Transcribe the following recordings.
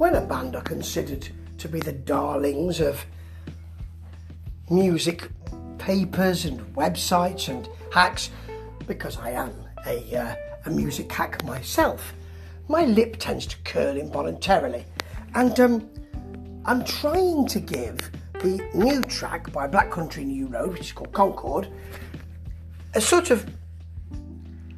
when a band are considered to be the darlings of music papers and websites and hacks, because I am a, uh, a music hack myself, my lip tends to curl involuntarily. And um, I'm trying to give the new track by Black Country New Road, which is called Concorde, a sort of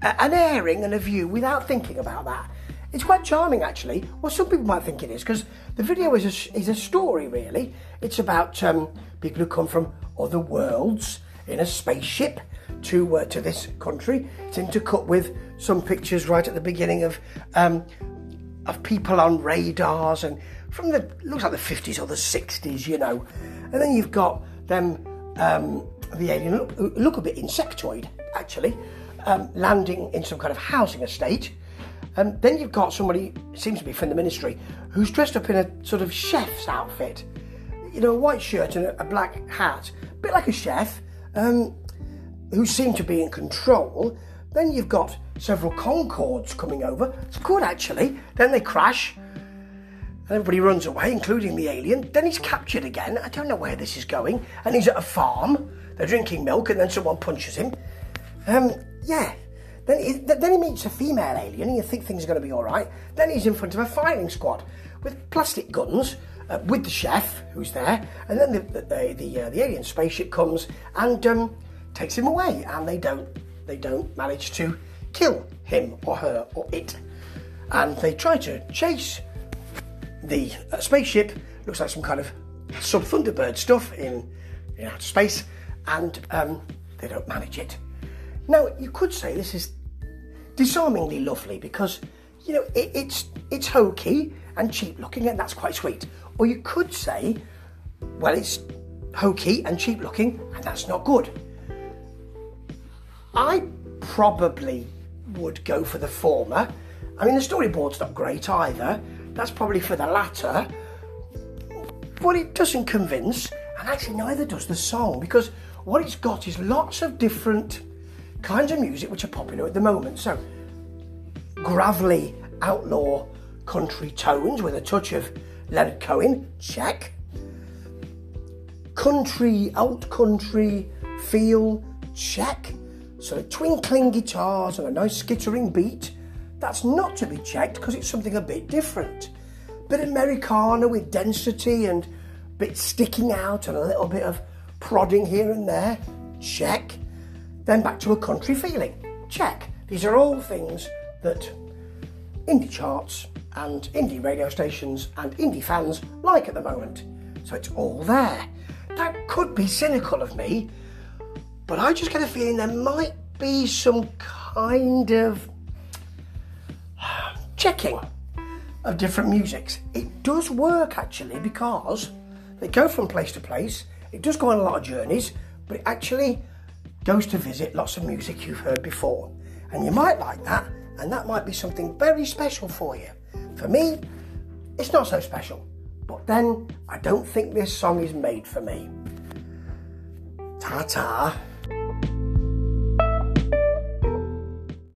an airing and a view without thinking about that. It's quite charming, actually. Well, some people might think it is because the video is a, is a story, really. It's about um, people who come from other worlds in a spaceship to uh, to this country. It's intercut with some pictures right at the beginning of um, of people on radars and from the looks like the 50s or the 60s, you know. And then you've got them um, the alien look, look a bit insectoid actually, um, landing in some kind of housing estate. And then you've got somebody, seems to be from the ministry, who's dressed up in a sort of chef's outfit. You know, a white shirt and a black hat, a bit like a chef, um, who seem to be in control. Then you've got several Concordes coming over. It's good actually. Then they crash. Everybody runs away, including the alien. Then he's captured again. I don't know where this is going. And he's at a farm. They're drinking milk, and then someone punches him. Um, yeah. Then he, then he meets a female alien, and you think things are going to be all right. Then he's in front of a firing squad with plastic guns, uh, with the chef who's there, and then the the the, uh, the alien spaceship comes and um, takes him away, and they don't they don't manage to kill him or her or it, and they try to chase the uh, spaceship. Looks like some kind of sub Thunderbird stuff in in outer space, and um, they don't manage it. Now, you could say this is disarmingly lovely because, you know, it, it's, it's hokey and cheap looking, and that's quite sweet. Or you could say, well, it's hokey and cheap looking, and that's not good. I probably would go for the former. I mean, the storyboard's not great either. That's probably for the latter. But it doesn't convince, and actually, neither does the song, because what it's got is lots of different kinds of music which are popular at the moment. So, gravelly outlaw country tones with a touch of Leonard Cohen, check. Country, out country feel, check. So, twinkling guitars and a nice skittering beat, that's not to be checked because it's something a bit different. Bit Americana with density and bit sticking out and a little bit of prodding here and there, check. Then back to a country feeling. Check. These are all things that indie charts and indie radio stations and indie fans like at the moment. So it's all there. That could be cynical of me, but I just get a feeling there might be some kind of checking of different musics. It does work actually because they go from place to place. It does go on a lot of journeys, but it actually goes to visit lots of music you've heard before. And you might like that, and that might be something very special for you. For me, it's not so special. But then, I don't think this song is made for me. Ta ta.